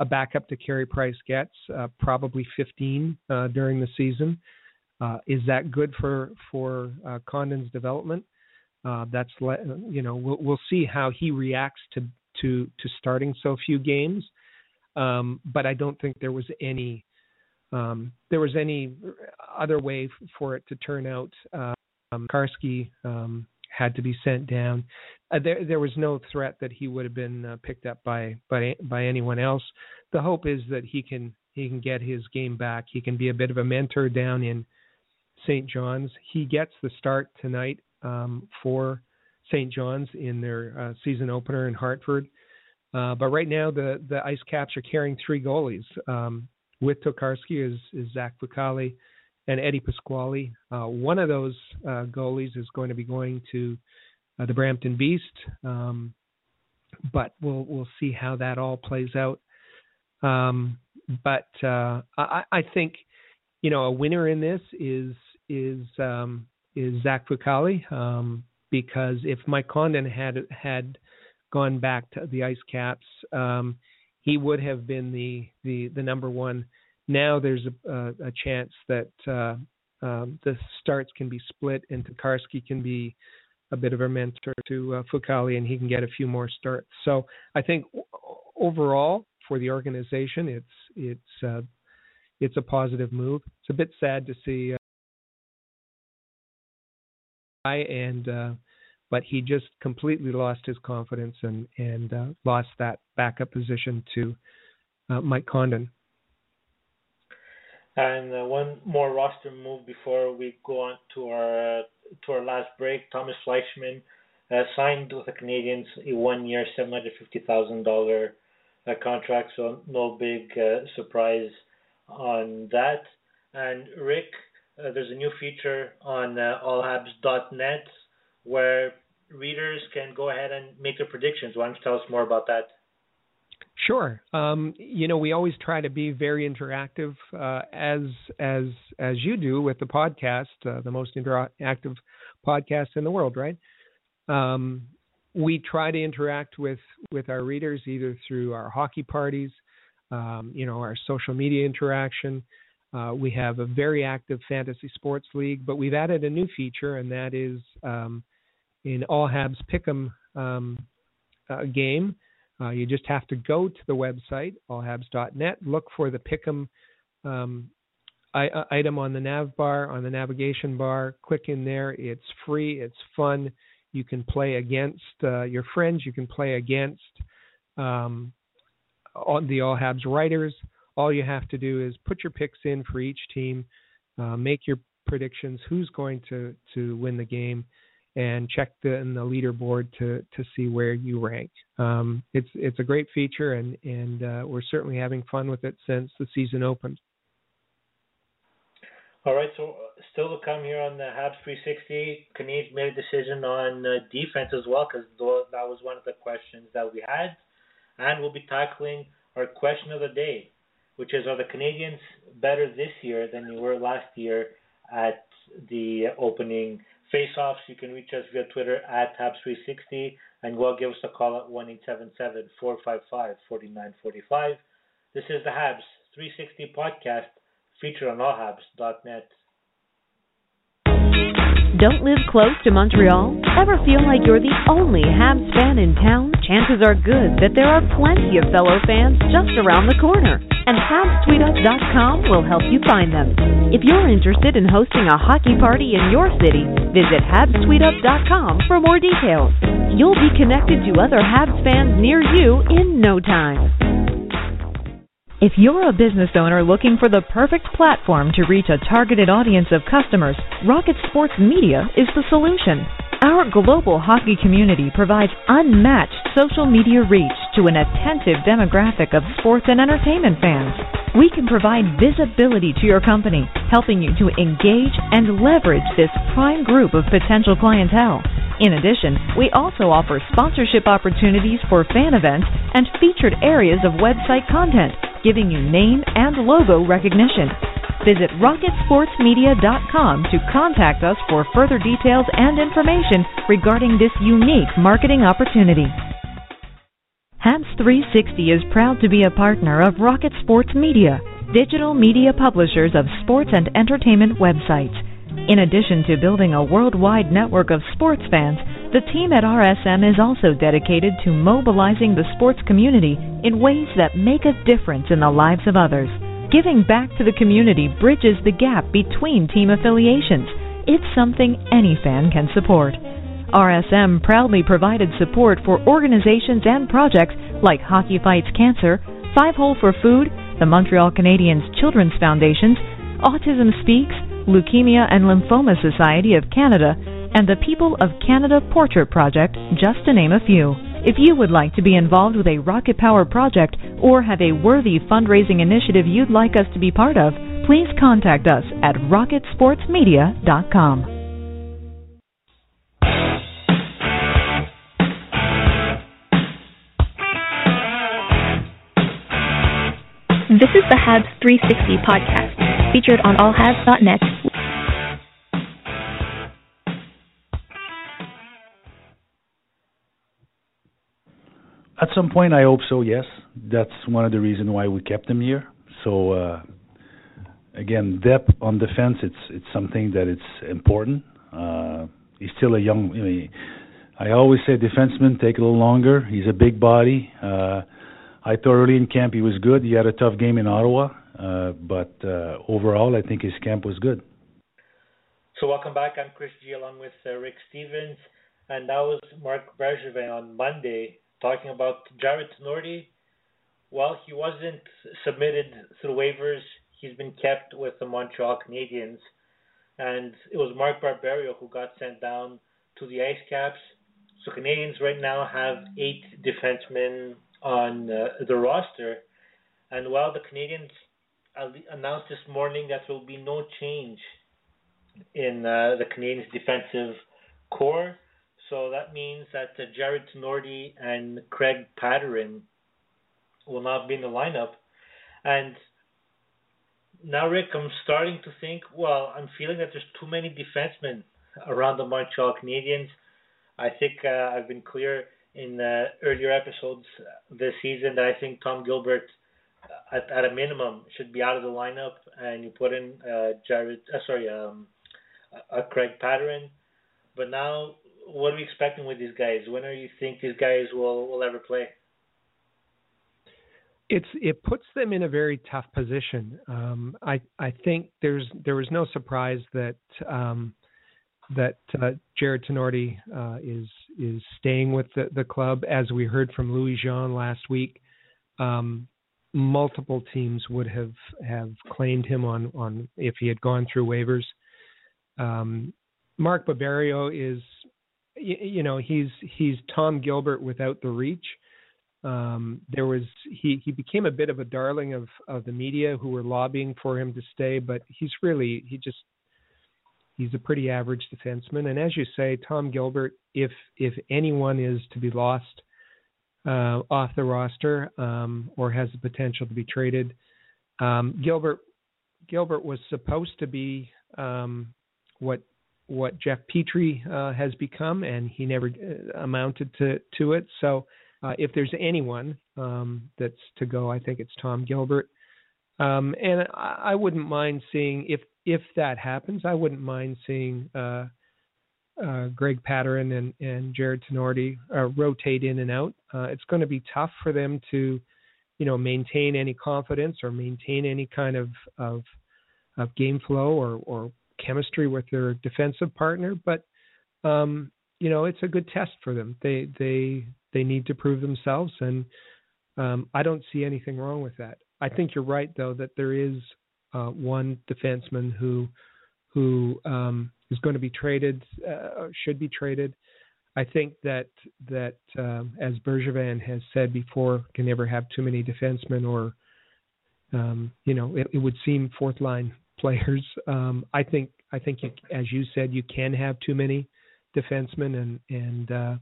a backup to Carey Price gets, uh, probably 15 uh, during the season. Uh, is that good for for uh, Condon's development? Uh, that's le- you know we'll we'll see how he reacts to to to starting so few games. Um, but I don't think there was any um, there was any other way for it to turn out. Um, Karski um, had to be sent down. Uh, there there was no threat that he would have been uh, picked up by by by anyone else. The hope is that he can he can get his game back. He can be a bit of a mentor down in St. John's. He gets the start tonight um, for St. John's in their uh, season opener in Hartford. Uh, but right now, the the Ice Caps are carrying three goalies. Um, with Tokarski is, is Zach Fucale and Eddie Pasquale. Uh, one of those uh, goalies is going to be going to uh, the Brampton Beast, um, but we'll we'll see how that all plays out. Um, but uh, I, I think you know a winner in this is is um, is Zach Fucale um, because if Mike Condon had had gone back to the Ice Caps, um, he would have been the the, the number one. Now there's a, a, a chance that uh, um, the starts can be split and Tokarski can be a bit of a mentor to uh, Fucale and he can get a few more starts. So I think overall for the organization, it's it's uh, it's a positive move. It's a bit sad to see. Uh, and uh, but he just completely lost his confidence and and uh, lost that backup position to uh, Mike Condon. And uh, one more roster move before we go on to our uh, to our last break. Tomas Fleischmann uh, signed with the Canadians a one-year, seven hundred fifty thousand dollar uh, contract, so no big surprise on that. And Rick, there's a new feature on allhabs.net where readers can go ahead and make their predictions. Why don't you tell us more about that? Sure. Um, you know, we always try to be very interactive, uh, as as as you do with the podcast, uh, the most interactive podcast in the world, right? Um, we try to interact with with our readers either through our hockey parties, um, you know, our social media interaction. Uh, we have a very active fantasy sports league, but we've added a new feature, and that is um, in All Habs Pick'em um, uh, game. Uh, you just have to go to the website allhabs.net, look for the Pick'em um, I, uh, item on the nav bar, on the navigation bar. Click in there. It's free. It's fun. You can play against uh, your friends. You can play against um, all, the All Habs writers. All you have to do is put your picks in for each team, uh, make your predictions. Who's going to to win the game? And check the in the leaderboard to to see where you rank. Um, it's it's a great feature, and and uh, we're certainly having fun with it since the season opened. All right, so uh, still to come here on the Habs 360. Canadians made a decision on uh, defense as well because that was one of the questions that we had, and we'll be tackling our question of the day, which is: Are the Canadians better this year than they were last year at the opening face-offs, you can reach us via Twitter at Habs360 and well give us a call at 1-877-455-4945. This is the Habs 360 podcast featured on allhabs.net. Don't live close to Montreal? Ever feel like you're the only Habs fan in town? Chances are good that there are plenty of fellow fans just around the corner and HabsTweetUp.com will help you find them. If you're interested in hosting a hockey party in your city, visit HabsTweetUp.com for more details. You'll be connected to other Habs fans near you in no time. If you're a business owner looking for the perfect platform to reach a targeted audience of customers, Rocket Sports Media is the solution. Our global hockey community provides unmatched social media reach to an attentive demographic of sports and entertainment fans. We can provide visibility to your company, helping you to engage and leverage this prime group of potential clientele. In addition, we also offer sponsorship opportunities for fan events and featured areas of website content, giving you name and logo recognition. Visit rocketsportsmedia.com to contact us for further details and information regarding this unique marketing opportunity. Habs 360 is proud to be a partner of Rocket Sports Media, digital media publishers of sports and entertainment websites. In addition to building a worldwide network of sports fans, the team at RSM is also dedicated to mobilizing the sports community in ways that make a difference in the lives of others. Giving back to the community bridges the gap between team affiliations. It's something any fan can support. RSM proudly provided support for organizations and projects like Hockey Fights Cancer, Five Hole for Food, the Montreal Canadiens Children's Foundations, Autism Speaks, Leukemia and Lymphoma Society of Canada, and the People of Canada Portrait Project, just to name a few. If you would like to be involved with a Rocket Power project or have a worthy fundraising initiative you'd like us to be part of, please contact us at rocketsportsmedia.com. This is the Habs 360 podcast, featured on allhabs.net. At some point, I hope so. Yes, that's one of the reasons why we kept him here. So uh, again, depth on defense, it's it's something that it's important. Uh, he's still a young. I always say defensemen take a little longer. He's a big body. Uh, I thought early in camp he was good. He had a tough game in Ottawa, uh, but uh, overall, I think his camp was good. So welcome back. I'm Chris G along with uh, Rick Stevens, and that was Marc Bergevin on Monday talking about Jarred Tinordi. Well, he wasn't submitted through waivers. He's been kept with the Montreal Canadiens, and it was Mark Barberio who got sent down to the Ice Caps. So Canadians right now have eight defensemen on uh, the roster, and while the Canadians announced this morning that there will be no change in uh, the Canadiens' defensive core, so that means that uh, Jarred Tinordi and Craig Pateryn will not be in the lineup. And now, Rick, I'm starting to think, well, I'm feeling that there's too many defensemen around the Montreal Canadiens. I think uh, I've been clear in uh, earlier episodes this season that I think Tom Gilbert, uh, at, at a minimum, should be out of the lineup, and you put in uh, Jared, uh, sorry, um, uh, Craig Patterson. But now, what are we expecting with these guys? When do you think these guys will will ever play? It's it puts them in a very tough position. Um, I I think there's there was no surprise that um, that uh, Jarred Tinordi uh, is is staying with the, the club. As we heard from Louis Jean last week, um, multiple teams would have have claimed him on on if he had gone through waivers. Um, Mark Barberio is, you, you know, he's he's Tom Gilbert without the reach. Um, there was he he became a bit of a darling of of the media who were lobbying for him to stay, but he's really he just he's a pretty average defenseman. And as you say, Tom Gilbert, if if anyone is to be lost uh, off the roster um, or has the potential to be traded, um, Gilbert Gilbert was supposed to be um, what what Jeff Petry uh, has become, and he never uh, amounted to to it. So, uh, if there's anyone um, that's to go, I think it's Tom Gilbert. Um, and I, I wouldn't mind seeing if if that happens, I wouldn't mind seeing uh, uh, Greg Patterson and, and Jarred Tinordi uh, rotate in and out. It's going to be tough for them to, you know, maintain any confidence or maintain any kind of of, of game flow or, or chemistry with their defensive partner. But um, you know, it's a good test for them. They they they need to prove themselves, and um, I don't see anything wrong with that. I think you're right, though, that there is uh, one defenseman who who um, is going to be traded, uh, should be traded. I think that that um, as Bergevin has said before, can never have too many defensemen, or um, you know, it, it, would seem fourth line players. Um, I think I think you, as you said, you can have too many defensemen, and and uh,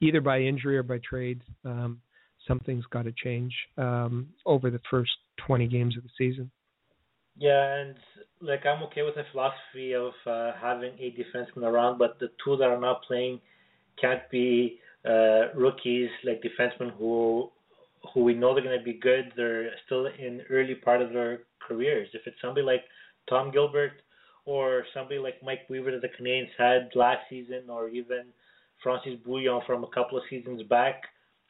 either by injury or by trade, um, something's got to change um, over the first 20 games of the season. Yeah, and like I'm okay with the philosophy of uh, having eight defensemen around, but the two that are not playing can't be uh, rookies like defensemen who who we know they're going to be good. They're still in early part of their careers. If it's somebody like Tom Gilbert or somebody like Mike Weaver that the Canadians had last season, or even Francis Bouillon from a couple of seasons back,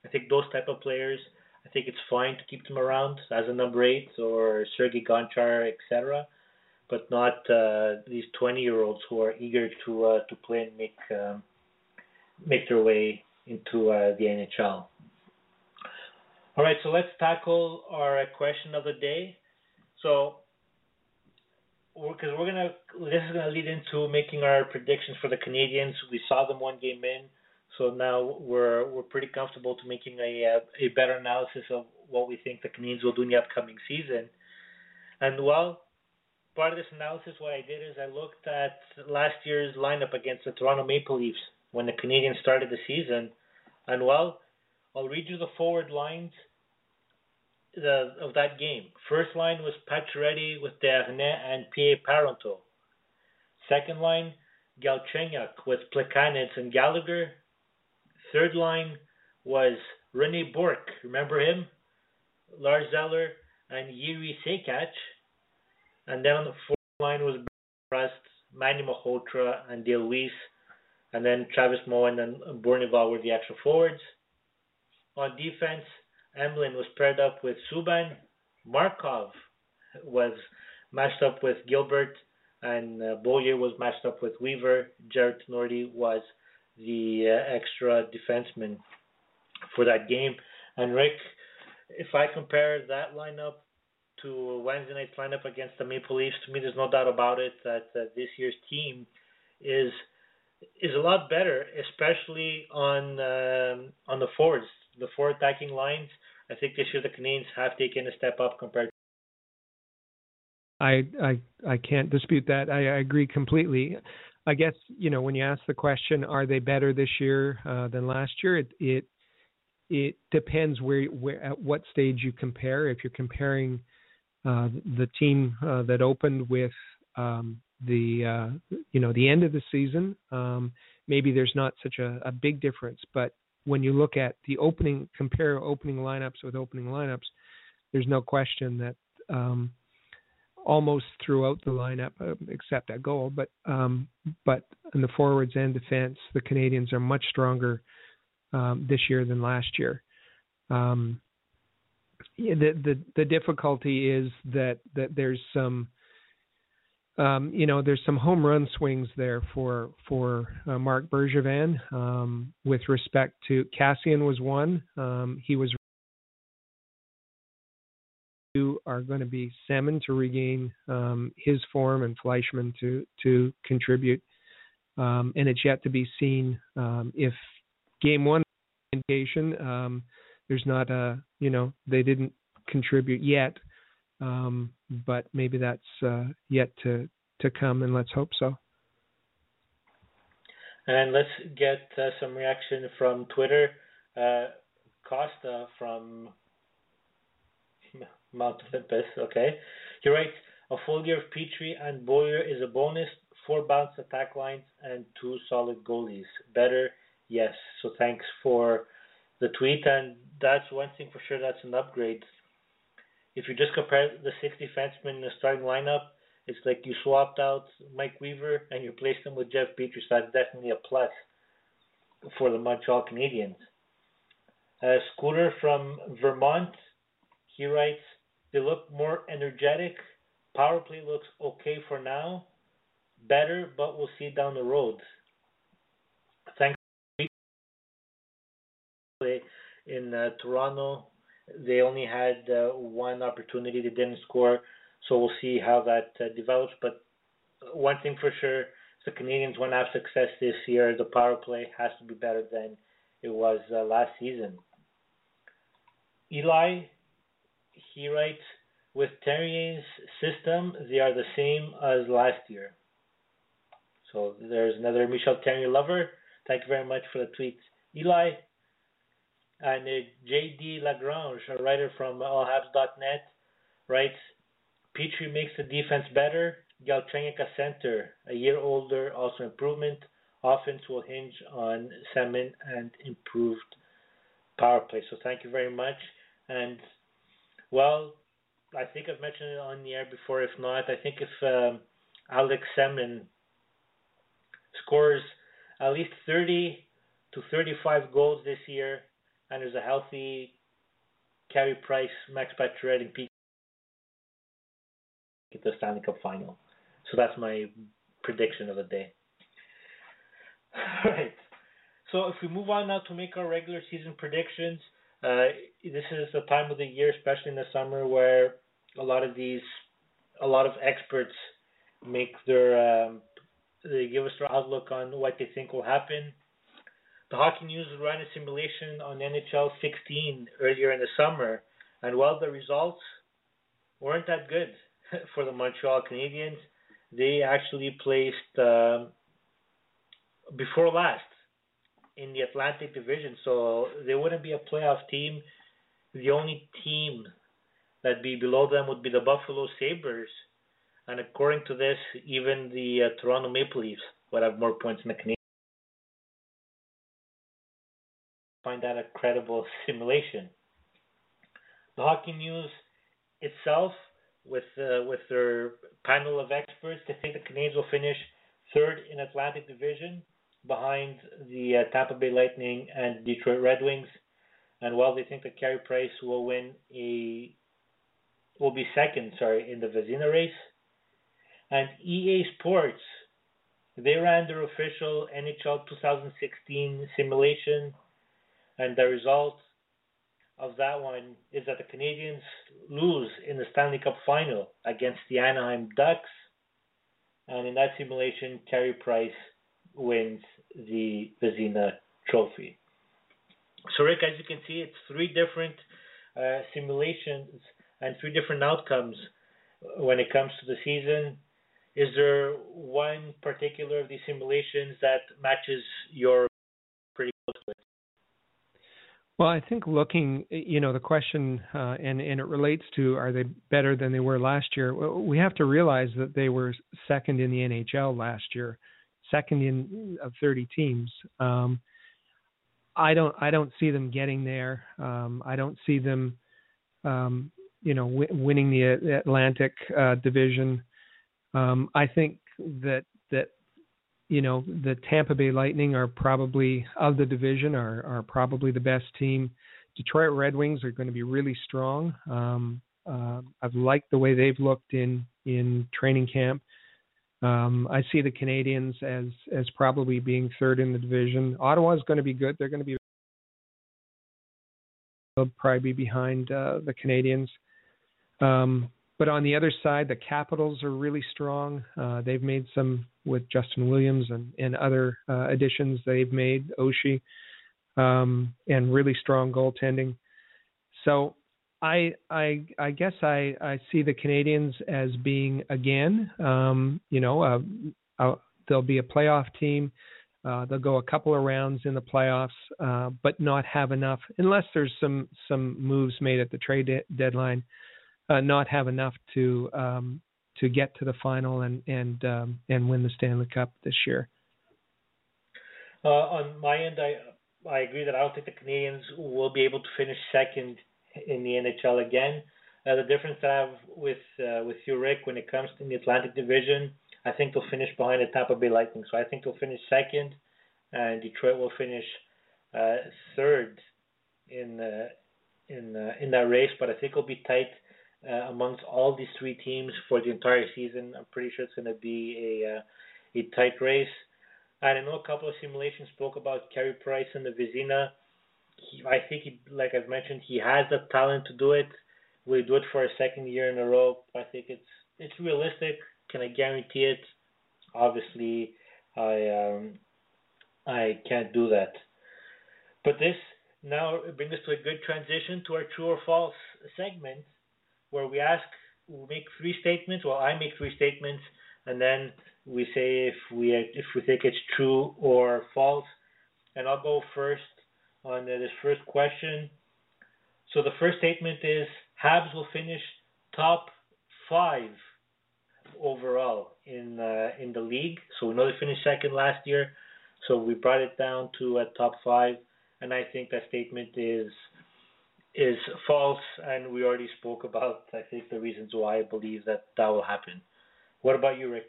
I think those type of players I think it's fine to keep them around as a number eight or Sergei Gonchar, etc. But not uh, these 20-year-olds who are eager to uh, to play and make um, make their way into uh, the NHL. All right, so let's tackle our question of the day. So because we're, gonna this is gonna lead into making our predictions for the Canadians. We saw them one game in, so now we're we're pretty comfortable to making a a better analysis of what we think the Canadians will do in the upcoming season. And well, part of this analysis, what I did is I looked at last year's lineup against the Toronto Maple Leafs when the Canadians started the season, and well, I'll read you the forward lines the, of that game. First line was Pacioretty with Desharnais and Pierre Parenteau. Second line, Galchenyuk with Plekanec and Gallagher. Third line was Rene Bourque, remember him? Lars Eller and Yuri Sekac. And then on the fourth line was Prust, Manny Malhotra, and Dale Weise. And then Travis Moen and Bournival were the extra forwards. On defense, Emelin was paired up with Subban. Markov was matched up with Gilbert, and uh, was matched up with Weaver. Jarred Tinordi was the uh, extra defenseman for that game. And Rick, if I compare that lineup to Wednesday night's lineup against the Maple Leafs, to me, there's no doubt about it that uh, this year's team is is a lot better, especially on um, on the forwards, the four attacking lines. I think this year the Canadians have taken a step up compared. I I I can't dispute that. I, I agree completely. I guess you know when you ask the question, are they better this year uh, than last year? It it it depends where where at what stage you compare. If you're comparing uh, the team uh, that opened with um, the uh, you know the end of the season, um, maybe there's not such a, a big difference. But when you look at the opening, compare opening lineups with opening lineups, there's no question that um, almost throughout the lineup, uh, except that goal, but um, but in the forwards and defense, the Canadians are much stronger um, this year than last year. Um, the the the difficulty is that that there's some um, you know, there's some home run swings there for for uh, Marc Bergevin. Um, with respect to Kassian was one. Um, he was two are going to be Semin to regain um, his form and Fleischmann to to contribute. Um, and it's yet to be seen um, if game one indication there's not a you know they didn't contribute yet um, but maybe that's uh, yet to to come, and let's hope so. And let's get uh, some reaction from Twitter. Uh, Costa from Mount Olympus. Okay, he writes a full year of Petry and Boyer is a bonus. Four balanced attack lines and two solid goalies. Better, yes. So thanks for the tweet, and that's one thing for sure. That's an upgrade if you just compare the six defensemen in the starting lineup, it's like you swapped out Mike Weaver and you replaced him with Jeff Petry. So that's definitely a plus for the Montreal Canadiens. Uh, Scooter from Vermont, he writes, they look more energetic. Power play looks okay for now. Better, but we'll see down the road. Thanks. In uh, Toronto, they only had uh, one opportunity. They didn't score, so we'll see how that uh, develops. But one thing for sure, the Canadians want to have success this year. The power play has to be better than it was uh, last season. Eli, he writes, with Therrien's system, they are the same as last year. So there's another Michel Therrien lover. Thank you very much for the tweet. Eli, and uh, J.D. Lagrange, a writer from allhabs.net, writes, Petry makes the defense better. Galchenyuk a center, a year older, also improvement. Offense will hinge on Semin and improved power play. So thank you very much. And well, I think I've mentioned it on the air before. If not, I think if um, Alex Semin scores at least 30 to 35 goals this year, and there's a healthy Carey Price, Max Pacioretty, and Pete get the Stanley Cup final. So that's my prediction of the day. All right. So if we move on now to make our regular season predictions, uh, this is the time of the year, especially in the summer, where a lot of these, a lot of experts make their um, they give us their outlook on what they think will happen. The Hockey News ran a simulation on NHL 16 earlier in the summer, and while the results weren't that good for the Montreal Canadiens, they actually placed um, before last in the Atlantic Division, so they wouldn't be a playoff team. The only team that'd be below them would be the Buffalo Sabres, and according to this, even the uh, Toronto Maple Leafs would have more points than the Canadiens. Find that a credible simulation. The Hockey News itself, with uh, with their panel of experts, they think the Canadiens will finish third in Atlantic Division behind the uh, Tampa Bay Lightning and Detroit Red Wings. And while they think that Carey Price will win a will be second, sorry, in the Vezina race. And EA Sports, they ran their official NHL 2016 simulation, and the result of that one is that the Canadians lose in the Stanley Cup final against the Anaheim Ducks. And in that simulation, Carey Price wins the Vezina trophy. So, Rick, as you can see, it's three different uh, simulations and three different outcomes when it comes to the season. Is there one particular of these simulations that matches your pretty close with? Well, I think looking, you know, the question, uh, and and it relates to are they better than they were last year? We have to realize that they were second in the NHL last year, second in of 30 teams. Um, I don't I don't see them getting there. Um, I don't see them, um, you know, w- winning the Atlantic uh, division. Um, I think that that you know the Tampa Bay Lightning are probably of the division are are probably the best team. Detroit Red Wings are going to be really strong. Um, uh, I've liked the way they've looked in in training camp. Um, I see the Canadians as as probably being third in the division. Ottawa is going to be good. They're going to be they'll probably be behind uh, the Canadians. Um, but on the other side, the Capitals are really strong. Uh, they've made some with Justin Williams and, and other uh, additions they've made, Oshie, um, and really strong goaltending. So I I I guess I I see the Canadians as being again, um, you know, uh, uh, they'll be a playoff team. Uh, they'll go a couple of rounds in the playoffs, uh, but not have enough unless there's some some moves made at the trade de- deadline uh, not have enough to um, to get to the final and and um, and win the Stanley Cup this year. Uh, on my end, I I agree that I don't think the Canadians will be able to finish second in the NHL again. Uh, the difference that I have with uh, with you, Rick, when it comes to the Atlantic Division, I think they'll finish behind the Tampa Bay Lightning. So I think they'll finish second, and Detroit will finish uh, third in uh, in uh, in that race. But I think it'll be tight uh, amongst all these three teams for the entire season. I'm pretty sure it's going to be a uh, a tight race. I know a couple of simulations spoke about Carey Price and the Vezina. He, I think, he, like I've mentioned, he has the talent to do it. Will he do it for a second year in a row? I think it's it's realistic. Can I guarantee it? Obviously, I um, I can't do that. But this now brings us to a good transition to our true or false segment where we ask, we make three statements. Well, I make three statements, and then we say if we if we think it's true or false. And I'll go first on this first question. So the first statement is Habs will finish top five overall in uh, in the league. So we know they finished second last year, so we brought it down to a top five, and I think that statement is is false, and we already spoke about, I think, the reasons why I believe that that will happen. What about you, Rick?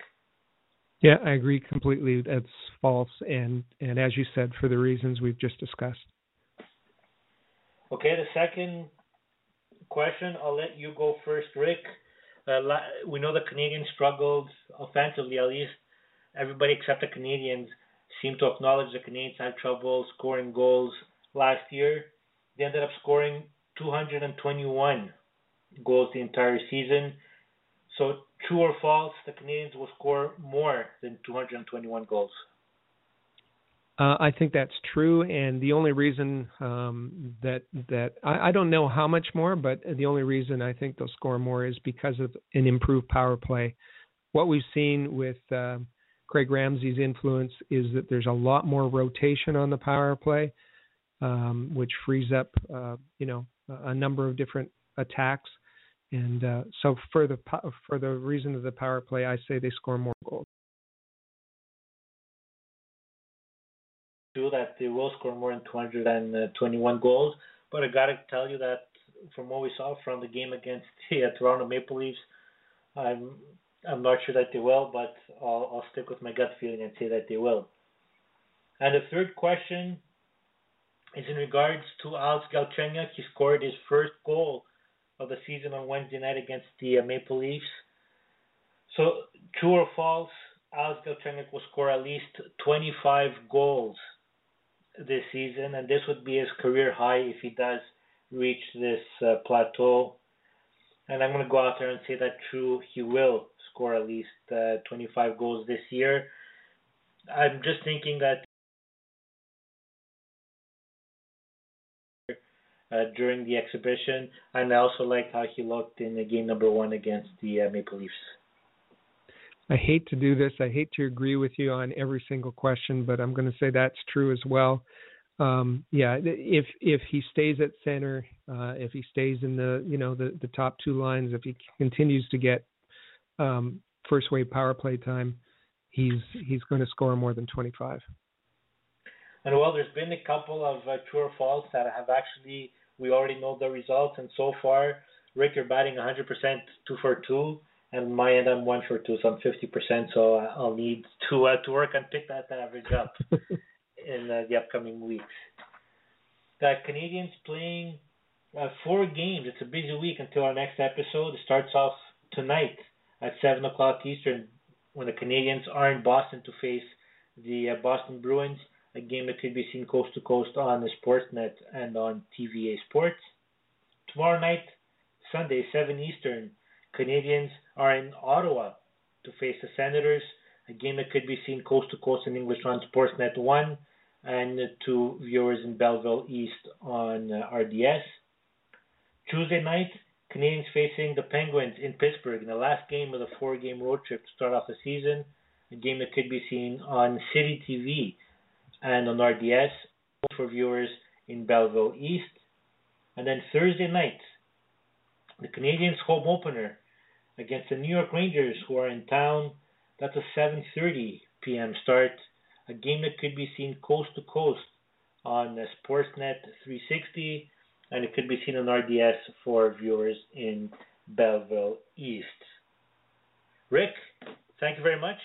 Yeah, I agree completely. That's false, and and as you said, for the reasons we've just discussed. Okay, the second question, I'll let you go first, Rick. Uh, we know the Canadians struggled offensively, at least everybody except the Canadians seem to acknowledge the Canadians had trouble scoring goals last year. They ended up scoring 221 goals the entire season. So true or false, the Canadians will score more than 221 goals. Uh, I think that's true, and the only reason um, that that I, I don't know how much more, but the only reason I think they'll score more is because of an improved power play. What we've seen with uh, Craig Ramsay's influence is that there's a lot more rotation on the power play, um, which frees up, uh, you know, a number of different attacks. And uh, so, for the for the reason of the power play, I say they score more goals. do that they will score more than 221 goals. But I gotta tell you that from what we saw from the game against the uh, Toronto Maple Leafs, I'm I'm not sure that they will, but I'll, I'll stick with my gut feeling and say that they will. And the third question is in regards to Alex Galchenyuk. He scored his first goal of the season on Wednesday night against the uh, Maple Leafs. So, true or false, Alex Galchenyuk will score at least 25 goals this season, and this would be his career high if he does reach this uh, plateau. And I'm going to go out there and say that true, he will score at least uh, 25 goals this year. I'm just thinking that uh, during the exhibition, and I also liked how he looked in the game number one against the uh, Maple Leafs. I hate to do this. I hate to agree with you on every single question, but I'm going to say that's true as well. Um, yeah, if if he stays at center, uh, if he stays in the you know the the top two lines, if he continues to get um, first wave power play time, he's he's going to score more than 25. And well, there's been a couple of uh, true or false that have actually we already know the results, and so far, Rick, you're batting 100% two for two and my end I'm one for two, so I'm fifty percent. So I'll need to uh, to work and pick that average up in uh, the upcoming weeks. The Canadiens playing uh, four games. It's a busy week until our next episode. It starts off tonight at seven o'clock Eastern when the Canadiens are in Boston to face the uh, Boston Bruins. A game that could be seen coast to coast on Sportsnet and on TVA Sports. Tomorrow night, Sunday, 7 Eastern, Canadiens are in Ottawa to face the Senators, a game that could be seen coast to coast in English on Sportsnet 1 and to viewers in Belleville East on RDS. Tuesday night, Canadiens facing the Penguins in Pittsburgh in the last game of the four game road trip to start off the season, a game that could be seen on City TV and on RDS for viewers in Belleville East. And then Thursday night, the Canadiens home opener against the New York Rangers, who are in town. That's a 7:30 p.m. start. A game that could be seen coast to coast on Sportsnet 360, and it could be seen on RDS for viewers in Belleville East. Rick, thank you very much.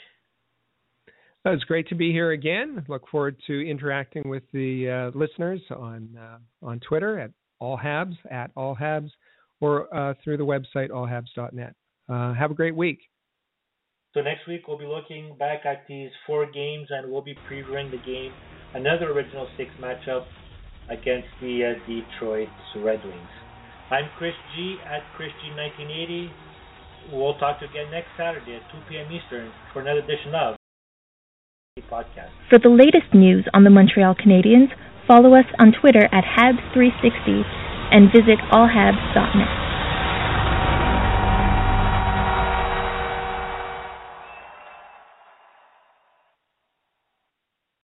Uh, it's great to be here again. Look forward to interacting with the uh, listeners on uh, on Twitter at allhabs at allhabs or uh, through the website allhabs.net. Uh, have a great week. So next week we'll be looking back at these four games and we'll be previewing the game, another original six matchup against the uh, Detroit Red Wings. I'm Chris G at Chris G 1980. We'll talk to you again next Saturday at 2 p.m. Eastern for another edition of For the latest news on the Montreal Canadiens, follow us on Twitter at Habs360 and visit allhabs.net.